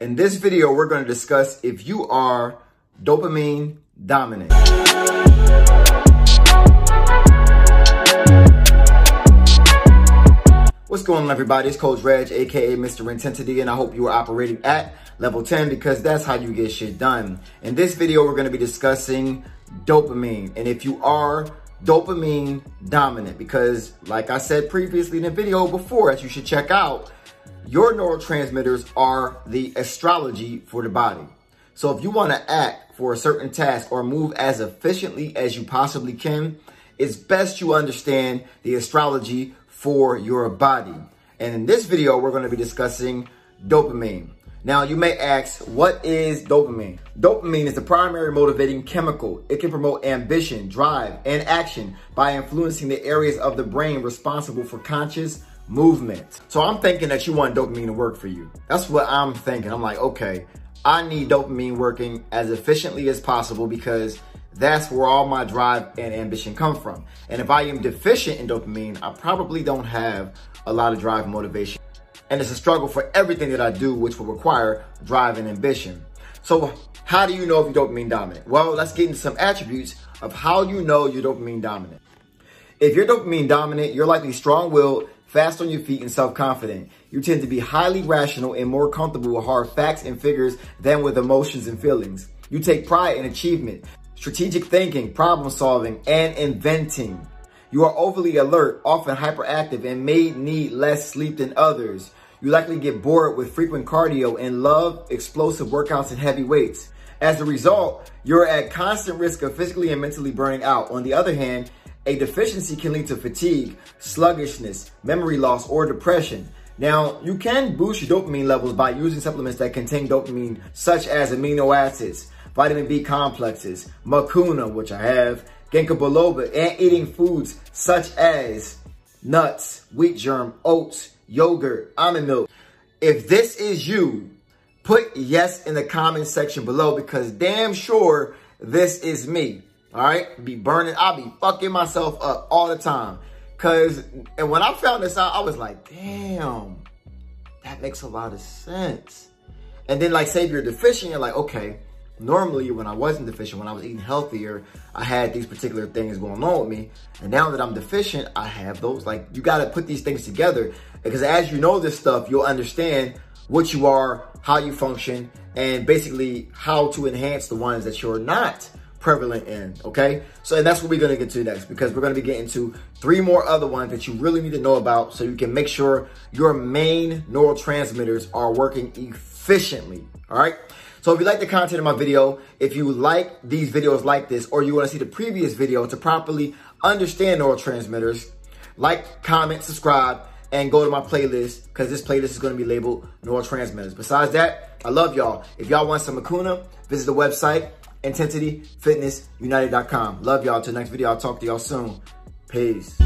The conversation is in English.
In this video, we're going to discuss if you are dopamine dominant. What's going on everybody? It's Coach Reg, aka Mr. Intensity, and I hope you are operating at level 10 because that's how you get shit done. In this video, we're going to be discussing dopamine. And if you are dopamine dominant, because like I said previously in the video before, as you should check out, your neurotransmitters are the astrology for the body. So if you want to act for a certain task or move as efficiently as you possibly can, it's best you understand the astrology for your body. And in this video, we're going to be discussing dopamine. Now, you may ask, what is dopamine? Dopamine is the primary motivating chemical. It can promote ambition, drive, and action by influencing the areas of the brain responsible for conscious movement. So I'm thinking that you want dopamine to work for you. That's what I'm thinking. I'm like, okay, I need dopamine working as efficiently as possible because that's where all my drive and ambition come from. And if I am deficient in dopamine, I probably don't have a lot of drive and motivation. And it's a struggle for everything that I do, which will require drive and ambition. So how do you know if you're dopamine dominant? Well, let's get into some attributes of how you know you're dopamine dominant. If you're dopamine dominant, you're likely strong-willed, fast on your feet, and self-confident. You tend to be highly rational and more comfortable with hard facts and figures than with emotions and feelings. You take pride in achievement, strategic thinking, problem solving, and inventing. You are overly alert, often hyperactive, and may need less sleep than others. You likely get bored with frequent cardio and love explosive workouts and heavy weights. As a result, you're at constant risk of physically and mentally burning out. On the other hand, a deficiency can lead to fatigue, sluggishness, memory loss, or depression. Now, you can boost your dopamine levels by using supplements that contain dopamine, such as amino acids, vitamin B complexes, mucuna, which I have, ginkgo biloba, and eating foods such as nuts, wheat germ, oats, yogurt, almond milk. If this is you, put yes in the comment section below because damn sure this is me. All right, be burning. I'll be fucking myself up all the time. Cause, and when I found this out, I was like, damn, that makes a lot of sense. And then like, say you're deficient, you're like, okay, normally when I wasn't deficient, when I was eating healthier, I had these particular things going on with me. And now that I'm deficient, I have those. Like, you got to put these things together because as you know this stuff, you'll understand what you are, how you function, and basically how to enhance the ones that you're not prevalent in, okay? So and that's what we're gonna get to next because we're gonna be getting to three more other ones that you really need to know about so you can make sure your main neurotransmitters are working efficiently, all right? So if you like the content of my video, if you like these videos like this, or you wanna see the previous video to properly understand neurotransmitters, like, comment, subscribe, and go to my playlist because this playlist is going to be labeled neurotransmitters. Besides that, I love y'all. If y'all want some Mucuna, visit the website intensityfitnessunited.com. Love y'all. Till next video, I'll talk to y'all soon. Peace.